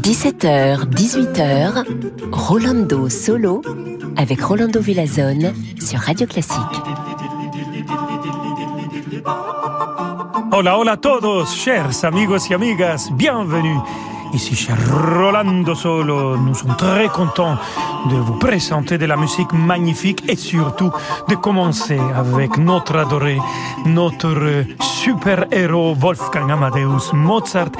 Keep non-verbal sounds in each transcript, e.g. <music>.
17h, 18h, Rolando Solo avec Rolando Villazone sur Radio Classique. Hola, hola a todos, chers amigos y amigas, bienvenue Ici chez Rolando Solo, nous sommes très contents de vous présenter de la musique magnifique et surtout de commencer avec notre adoré, notre super-héros Wolfgang Amadeus Mozart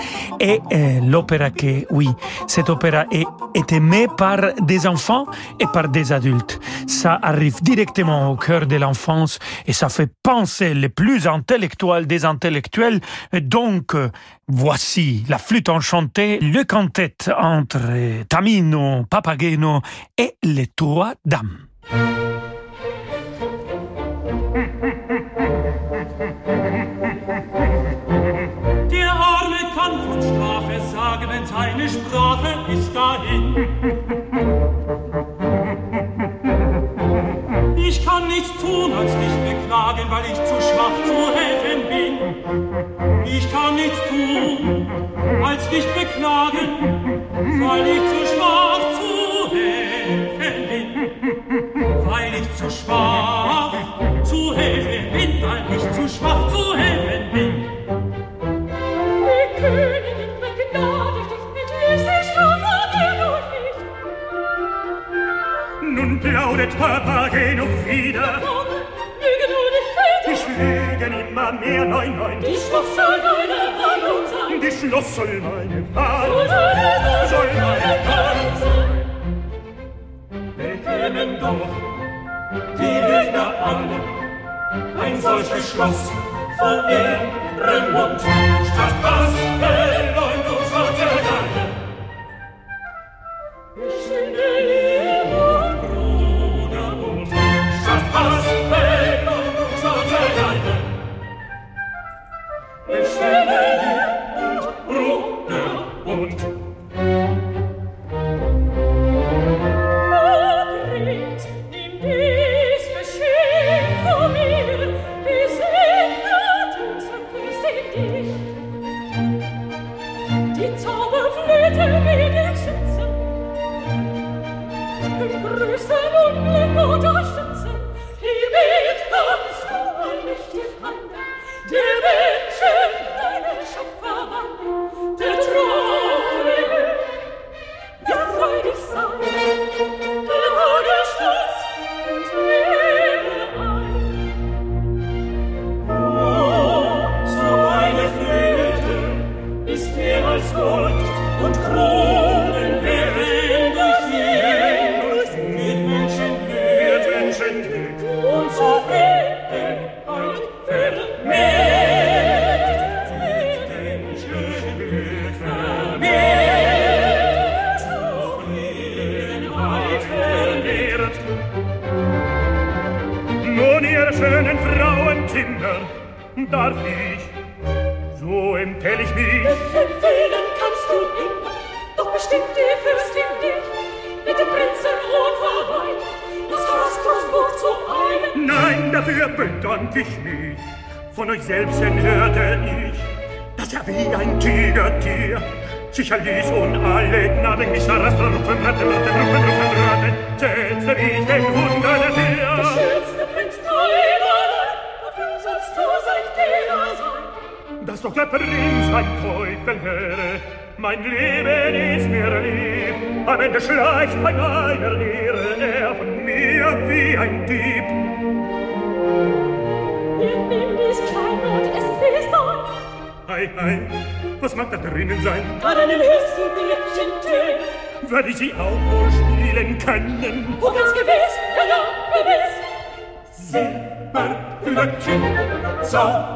et euh, l'opéra que, oui, cet opéra est, est aimé par des enfants et par des adultes. Ça arrive directement au cœur de l'enfance et ça fait penser les plus intellectuels des intellectuels. Donc, Voici la flûte enchantée, le cantet entre Tamino, Papageno et les trois dames. Der Arme Strafe sagen, seine Sprache ist dahin. Ich kann nichts tun, als dich beklagen, weil ich zu schwach zu helfen bin. Ich kann nichts tun, als dich beklagen, weil ich zu schwach zu helfen bin. Weil ich zu schwach zu helfen bin, weil ich zu schwach zu helfen bin. Die Königin begnadigt dich mit Liebesstrafe, dir nicht. Nun plaudert Papageno wieder. Lügen immer mehr, neun, neun. Die Schloss soll deine Warnung sein. Die Schloss soll meine Soll deine soll meine Warnung sein. Bekennen doch die Lügner alle ein solches Schloss vor ihrem Mund. Statt was Verleumdung schwarzer darf ich, so empfehl ich mich, Empfehlen kannst du immer, doch bestimmt die Fürstin dich, mit dem Prinzen unverweilt, das Hausgrundbuch zu eilen. Nein, dafür bedank ich mich. Von euch selbst hörte ich, dass er wie ein Tigertier sich erließ und alle Gnaden mich zerrasten, rupfen, ratten, ratten, rupfen, rupfen, ratten, setzte wie den Hund Dass doch der Prinz ein Teufel wäre, mein Leben ist mir lieb. Am Ende schleicht bei meiner Lehre er von mir wie ein Dieb. Ihm dies Kleid und es ist dein, Ei, ei, was mag da drinnen sein? da deinen höchsten Bärchen Werde ich sie auch wohl spielen können? Oh, ganz gewiss, ja, ja, gewiss. Silberglöckchen, Zauberflöten,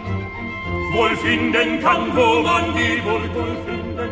wohl finden kann, wo man die Burg wohl finden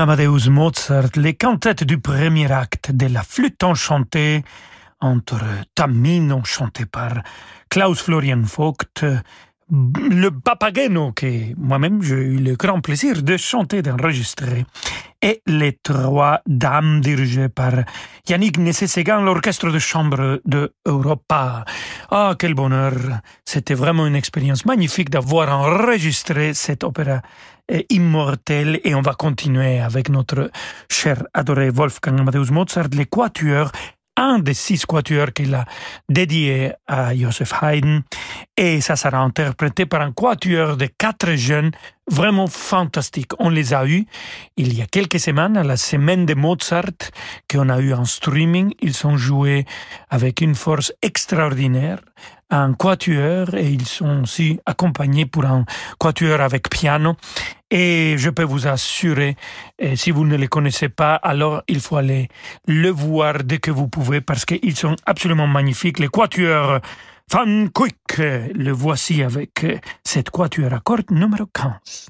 Amadeus Mozart, les cantates du premier acte de la flûte enchantée entre Tamino chanté par Klaus Florian Vogt, le Papageno que moi-même j'ai eu le grand plaisir de chanter, d'enregistrer, et les trois dames dirigées par Yannick Nessé-Séguin, l'orchestre de chambre de Europa. Ah, quel bonheur! C'était vraiment une expérience magnifique d'avoir enregistré cet opéra immortel et on va continuer avec notre cher adoré Wolfgang Amadeus Mozart, les quatuors un des six quatuors qu'il a dédié à Joseph Haydn et ça sera interprété par un quatuor de quatre jeunes vraiment fantastiques. On les a eus il y a quelques semaines à la semaine de Mozart qu'on a eu en streaming. Ils sont joués avec une force extraordinaire un quatuor et ils sont aussi accompagnés pour un quatuor avec piano. Et je peux vous assurer, si vous ne les connaissez pas, alors il faut aller le voir dès que vous pouvez parce qu'ils sont absolument magnifiques. Les quatuors Van Quick, le voici avec cette quatuor à cordes numéro 15.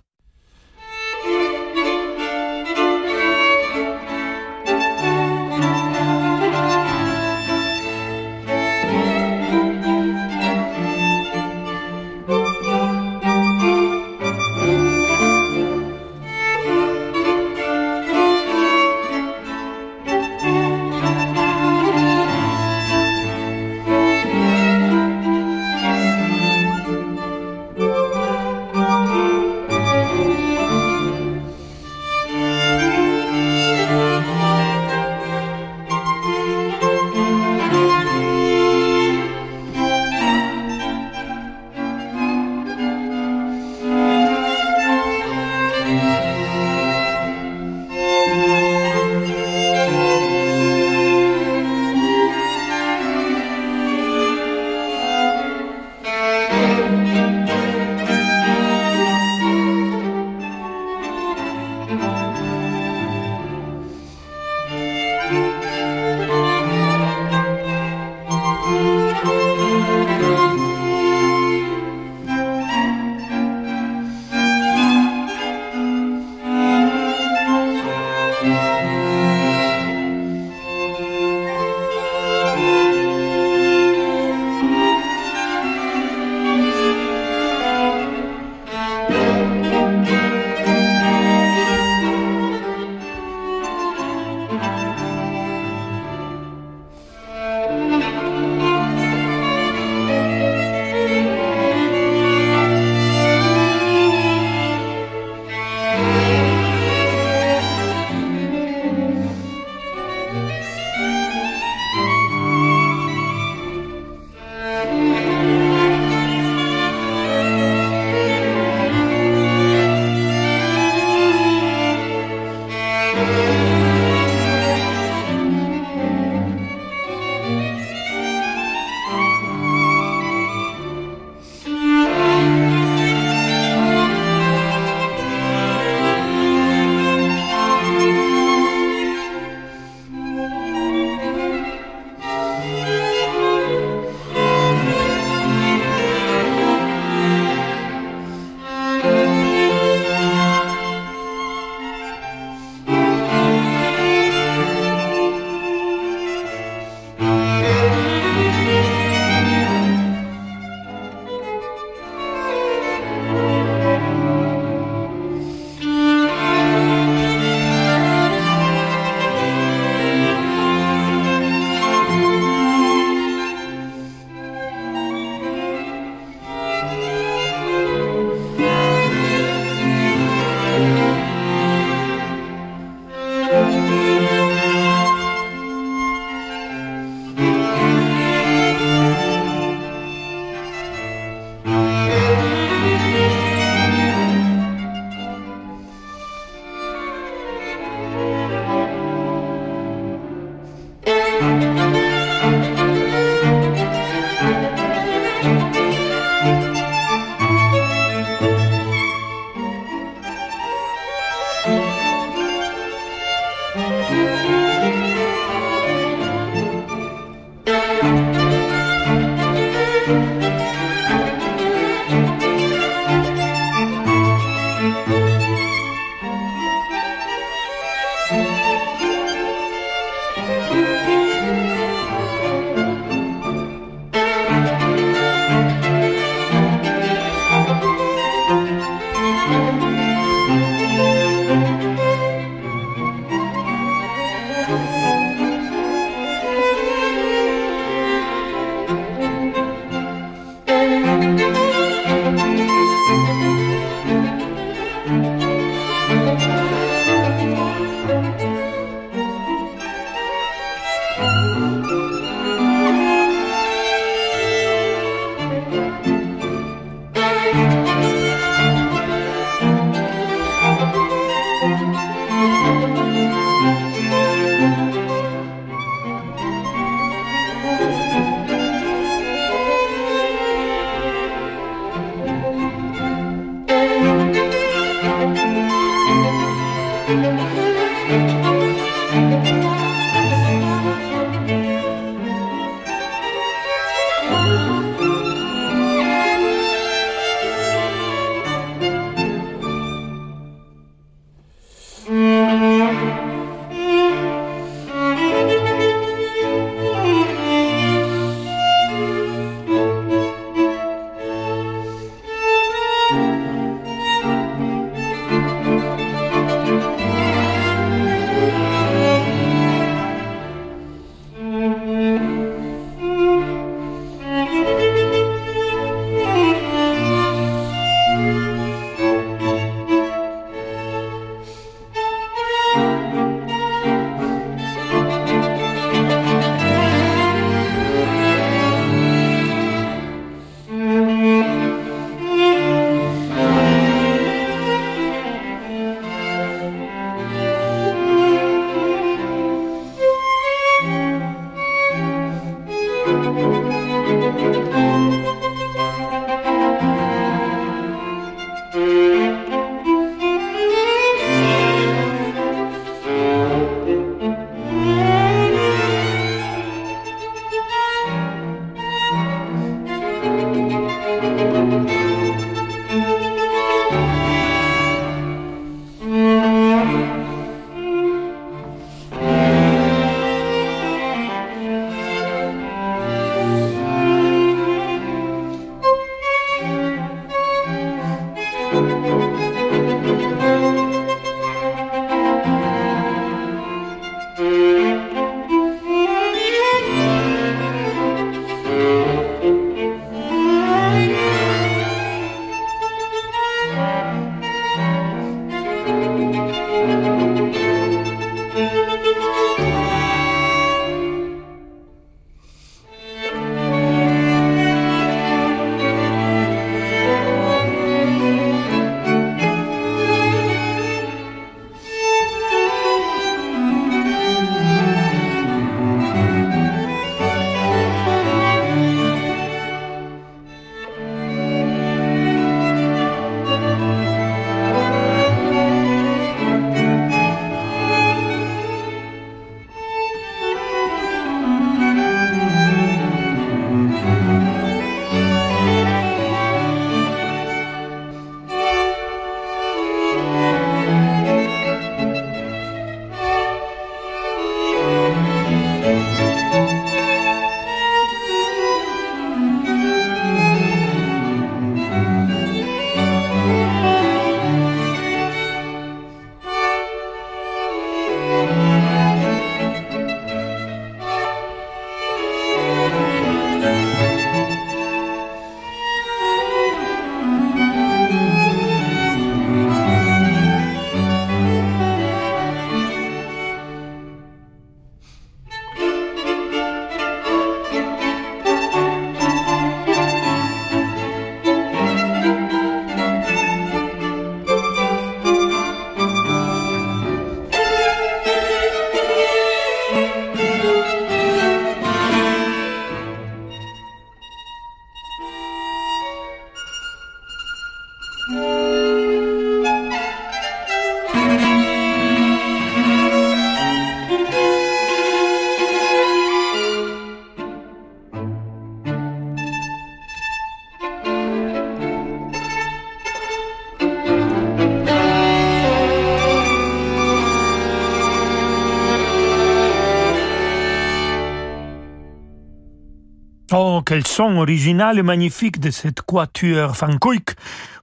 Quel son original et magnifique de cette quatuor Van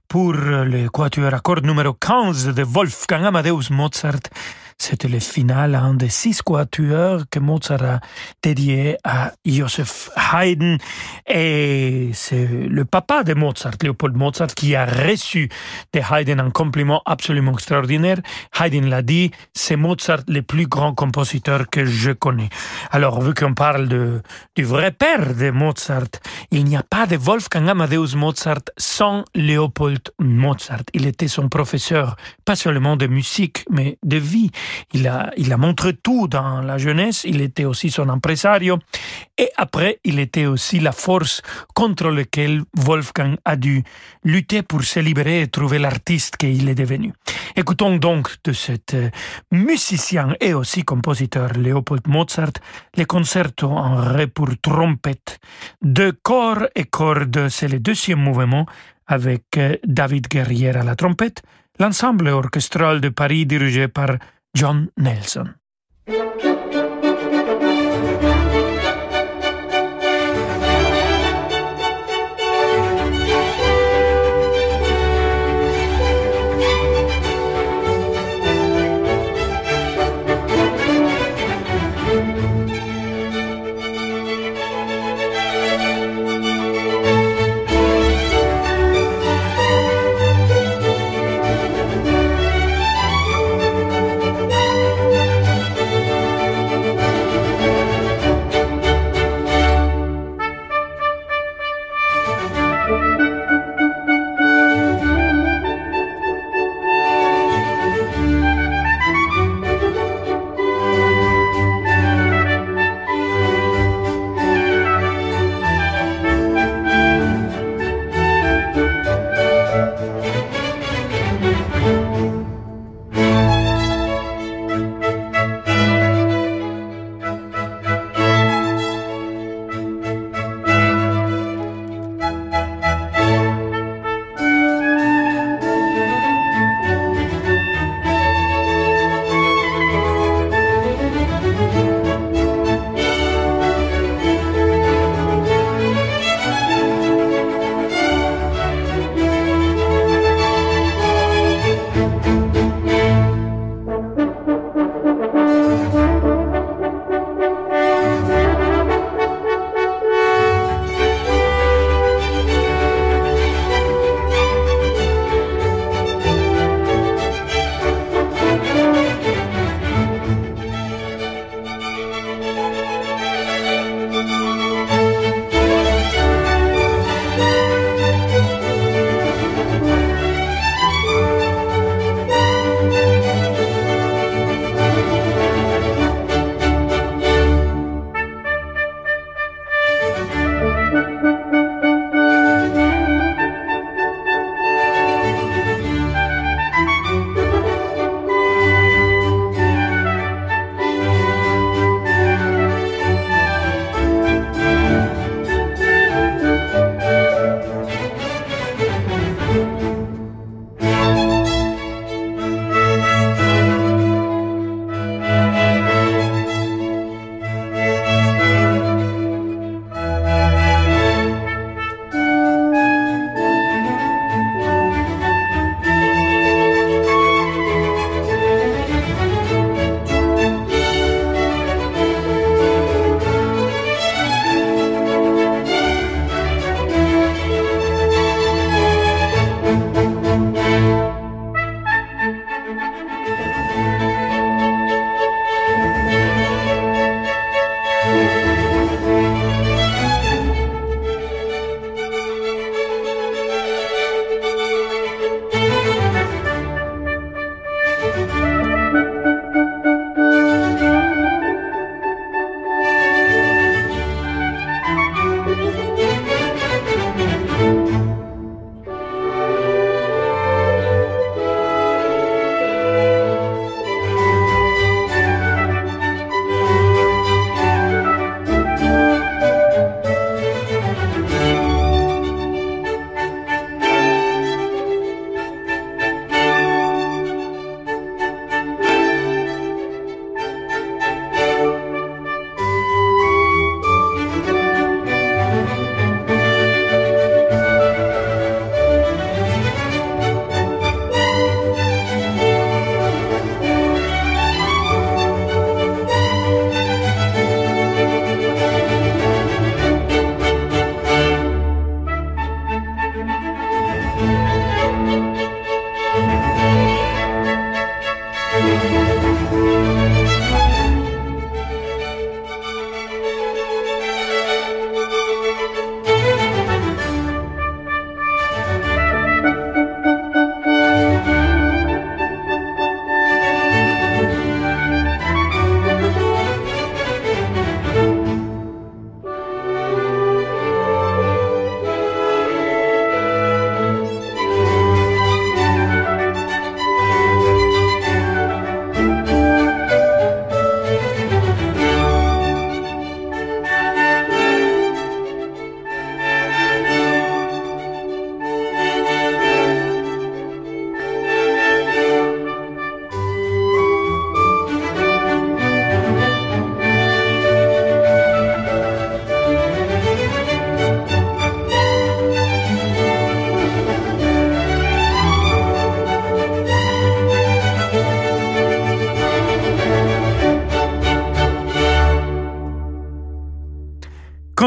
pour le quatuor cordes numéro 15 de Wolfgang Amadeus Mozart c'était le final, un des six quatuors que Mozart a dédié à Joseph Haydn. Et c'est le papa de Mozart, Leopold Mozart, qui a reçu de Haydn un compliment absolument extraordinaire. Haydn l'a dit, c'est Mozart le plus grand compositeur que je connais. Alors, vu qu'on parle de, du vrai père de Mozart, il n'y a pas de Wolfgang Amadeus Mozart sans Leopold Mozart. Il était son professeur, pas seulement de musique, mais de vie. Il a, il a montré tout dans la jeunesse. Il était aussi son impresario. Et après, il était aussi la force contre laquelle Wolfgang a dû lutter pour se libérer et trouver l'artiste qu'il est devenu. Écoutons donc de cet euh, musicien et aussi compositeur Leopold Mozart les concertos en ré pour trompette de corps et cordes. C'est le deuxième mouvement avec euh, David Guerrière à la trompette, l'ensemble orchestral de Paris dirigé par John Nelson.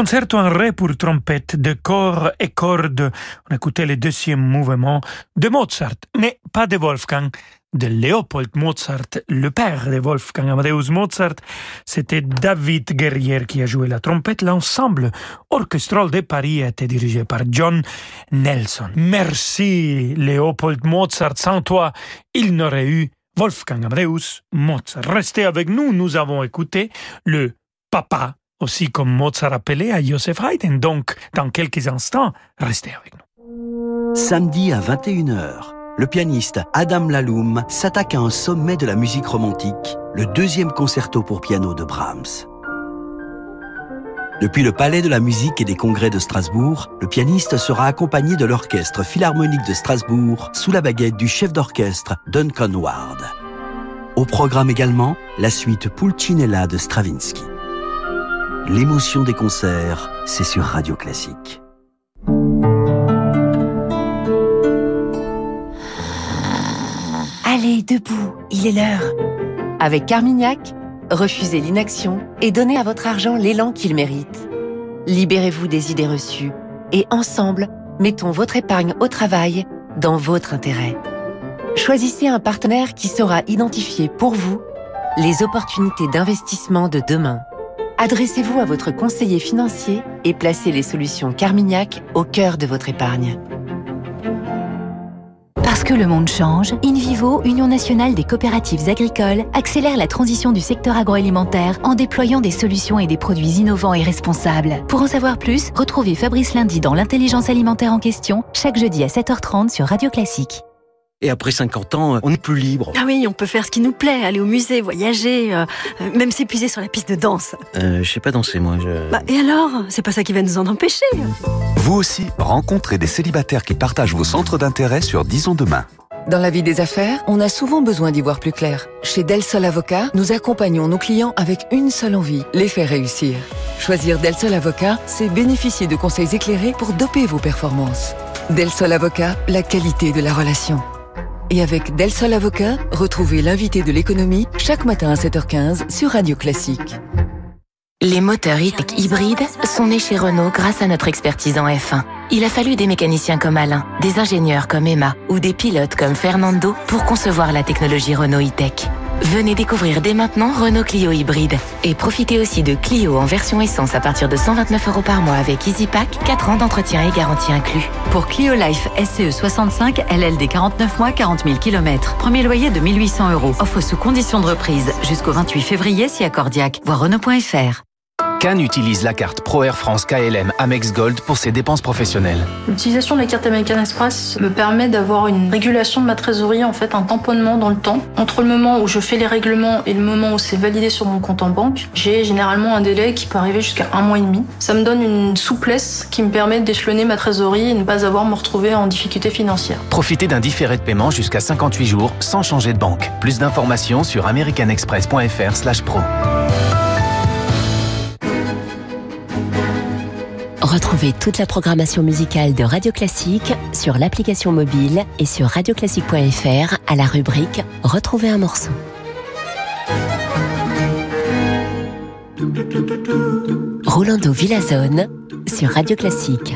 Concerto en ré pour trompette de corps et cordes. On écoutait le deuxième mouvement de Mozart, mais pas de Wolfgang, de Leopold Mozart, le père de Wolfgang Amadeus Mozart. C'était David Guerrier qui a joué la trompette. L'ensemble orchestral de Paris a été dirigé par John Nelson. Merci Leopold Mozart. Sans toi, il n'aurait eu Wolfgang Amadeus Mozart. Restez avec nous, nous avons écouté le papa aussi comme Mozart appelé à Joseph Haydn. Donc, dans quelques instants, restez avec nous. Samedi à 21h, le pianiste Adam Laloum s'attaque à un sommet de la musique romantique, le deuxième concerto pour piano de Brahms. Depuis le Palais de la musique et des congrès de Strasbourg, le pianiste sera accompagné de l'Orchestre philharmonique de Strasbourg sous la baguette du chef d'orchestre Duncan Ward. Au programme également, la suite Pulcinella de Stravinsky. L'émotion des concerts, c'est sur Radio Classique. Allez, debout, il est l'heure. Avec Carmignac, refusez l'inaction et donnez à votre argent l'élan qu'il mérite. Libérez-vous des idées reçues et ensemble, mettons votre épargne au travail dans votre intérêt. Choisissez un partenaire qui saura identifier pour vous les opportunités d'investissement de demain. Adressez-vous à votre conseiller financier et placez les solutions Carmignac au cœur de votre épargne. Parce que le monde change, InVivo, Union nationale des coopératives agricoles, accélère la transition du secteur agroalimentaire en déployant des solutions et des produits innovants et responsables. Pour en savoir plus, retrouvez Fabrice Lundi dans l'intelligence alimentaire en question, chaque jeudi à 7h30 sur Radio Classique. Et après 50 ans, on est plus libre. Ah oui, on peut faire ce qui nous plaît, aller au musée, voyager, euh, euh, même s'épuiser sur la piste de danse. Euh, je sais pas danser, moi. Je... Bah, et alors? C'est pas ça qui va nous en empêcher. Vous aussi, rencontrez des célibataires qui partagent vos centres d'intérêt sur Disons Demain. Dans la vie des affaires, on a souvent besoin d'y voir plus clair. Chez Del Sol Avocat, nous accompagnons nos clients avec une seule envie, les faire réussir. Choisir Del Sol Avocat, c'est bénéficier de conseils éclairés pour doper vos performances. Del Sol Avocat, la qualité de la relation. Et avec Del Sol Avocat, retrouvez l'invité de l'économie chaque matin à 7h15 sur Radio Classique. Les moteurs e-tech hybrides sont nés chez Renault grâce à notre expertise en F1. Il a fallu des mécaniciens comme Alain, des ingénieurs comme Emma ou des pilotes comme Fernando pour concevoir la technologie Renault e-tech. Venez découvrir dès maintenant Renault Clio hybride et profitez aussi de Clio en version essence à partir de 129 euros par mois avec EasyPack, 4 ans d'entretien et garantie inclus. Pour Clio Life SCE 65, LLD 49 mois, 40 000 km. Premier loyer de 1800 euros. Offre sous condition de reprise jusqu'au 28 février si accordiaque. Voir Renault.fr. Cannes utilise la carte Pro Air France KLM Amex Gold pour ses dépenses professionnelles. L'utilisation de la carte American Express me permet d'avoir une régulation de ma trésorerie, en fait un tamponnement dans le temps. Entre le moment où je fais les règlements et le moment où c'est validé sur mon compte en banque, j'ai généralement un délai qui peut arriver jusqu'à un mois et demi. Ça me donne une souplesse qui me permet d'échelonner ma trésorerie et ne pas avoir à me retrouver en difficulté financière. Profitez d'un différé de paiement jusqu'à 58 jours sans changer de banque. Plus d'informations sur americanexpress.fr/pro. Retrouvez toute la programmation musicale de Radio Classique sur l'application mobile et sur radioclassique.fr à la rubrique Retrouver un morceau. Rolando Villazone sur Radio Classique.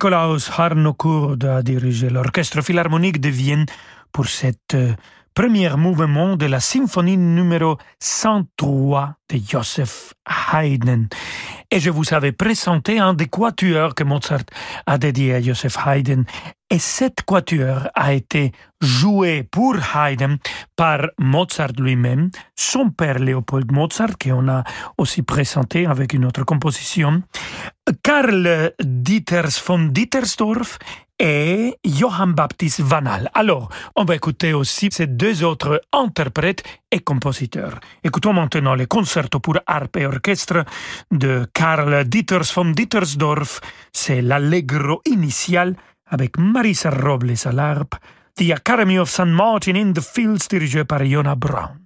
Nikolaus Harnoncourt a dirigé l'Orchestre philharmonique de Vienne pour cet euh, premier mouvement de la symphonie numéro 103 de Joseph Haydn. Et je vous avais présenté un des quatuors que Mozart a dédié à Joseph Haydn. Et cette quatuor a été joué pour Haydn par Mozart lui-même, son père Léopold Mozart, qu'on a aussi présenté avec une autre composition, Karl Dieters von Dietersdorf et Johann Baptist Vanal. Alors, on va écouter aussi ces deux autres interprètes et compositeurs. Écoutons maintenant le concerto pour harpe et orchestre de Karl Dieters von Dietersdorf. C'est l'allegro initial avec Marisa Robles à l'harpe, The Academy of St. Martin in the Fields dirigé par Yona Brown.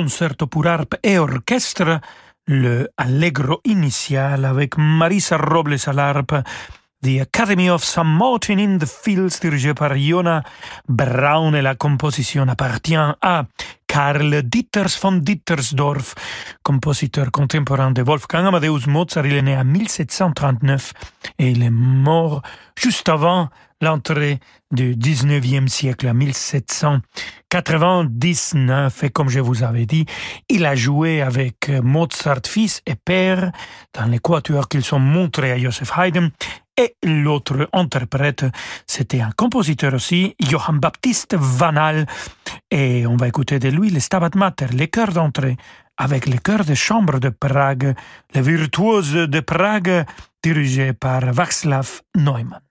Concerto pour harpe et orchestre, le Allegro initial avec Marisa Robles à l'harpe, The Academy of St. Martin in the Fields dirigé par Jona Braun et la composition appartient à Karl Ditters von Dittersdorf, compositeur contemporain de Wolfgang Amadeus Mozart. Il est né en 1739 et il est mort juste avant l'entrée du 19e siècle, en 1799. Et comme je vous avais dit, il a joué avec Mozart fils et père dans les quatuors qu'ils sont montrés à Joseph Haydn. Et l'autre interprète, c'était un compositeur aussi, Johann Baptiste Vanal. Et on va écouter de lui le Stabat Mater, les chœurs d'entrée, avec les chœurs de chambre de Prague, les virtuoses de Prague, dirigés par Václav Neumann.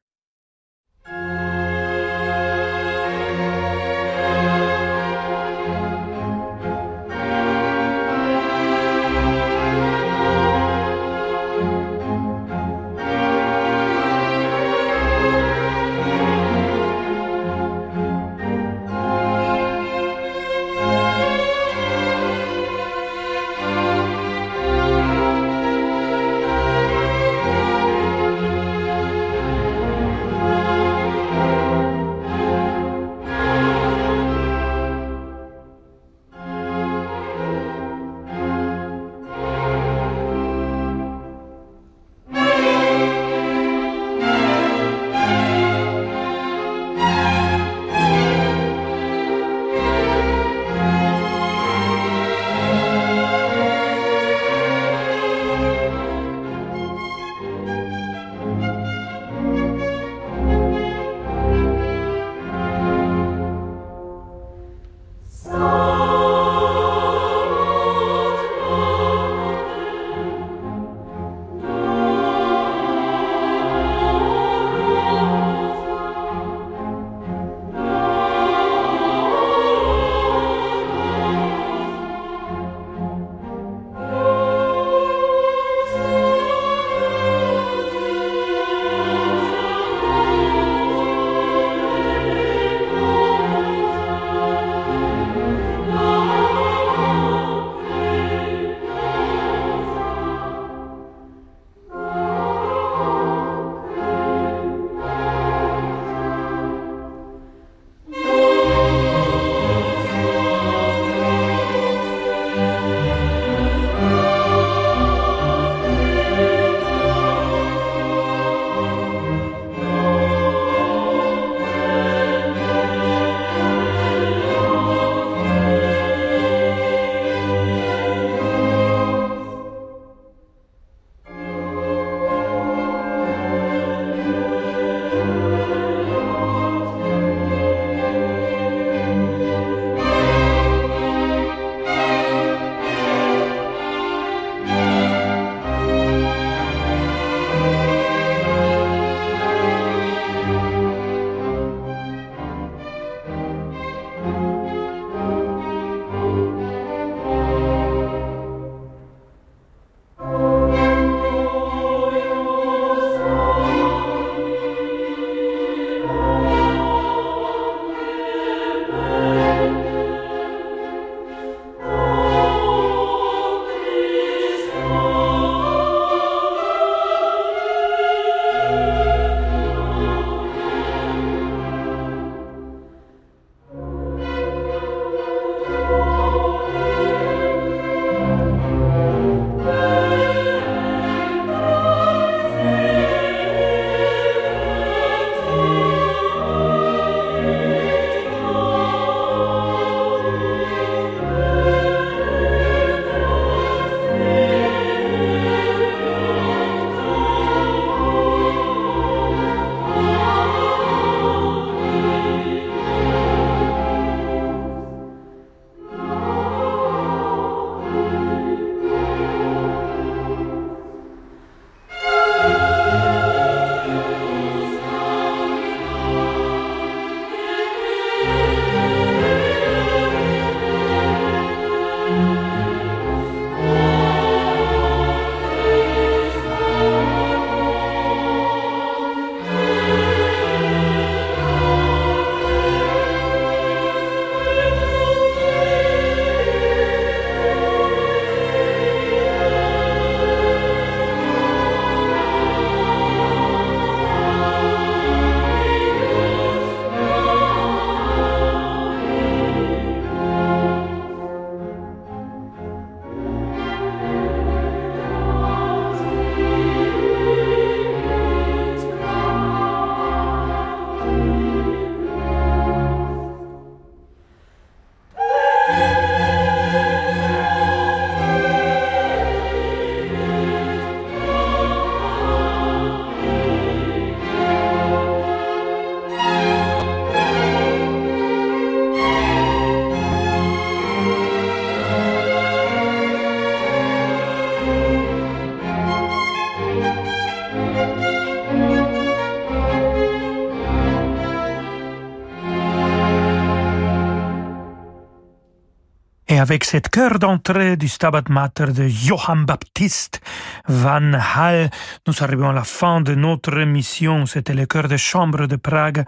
Avec cette chœur d'entrée du Stabat Mater de Johann Baptist Van Hal, nous arrivons à la fin de notre émission. C'était le chœur de chambre de Prague,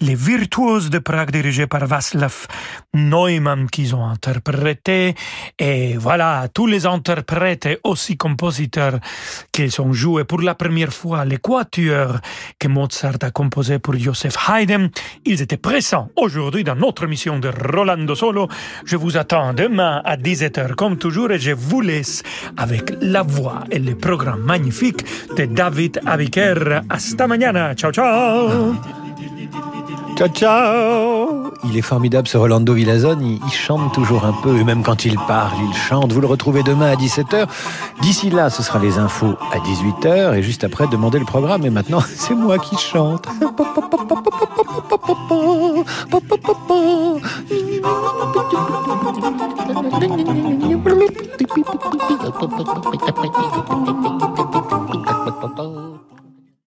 les virtuoses de Prague dirigés par Václav Neumann qu'ils ont interprété. Et voilà, tous les interprètes et aussi compositeurs qu'ils ont joué pour la première fois les quatuors que Mozart a composé pour Joseph Haydn. Ils étaient présents aujourd'hui dans notre émission de Rolando Solo. Je vous attends à 17h comme toujours et je vous laisse avec la voix et le programme magnifique de David Abiker. Hasta mañana. Ciao, ciao. Ciao, ciao Il est formidable ce Rolando Villazone, il, il, chante toujours un peu, et même quand il parle, il chante. Vous le retrouvez demain à 17h. D'ici là, ce sera les infos à 18h, et juste après, demandez le programme. Et maintenant, <laughs> c'est moi qui chante. <laughs>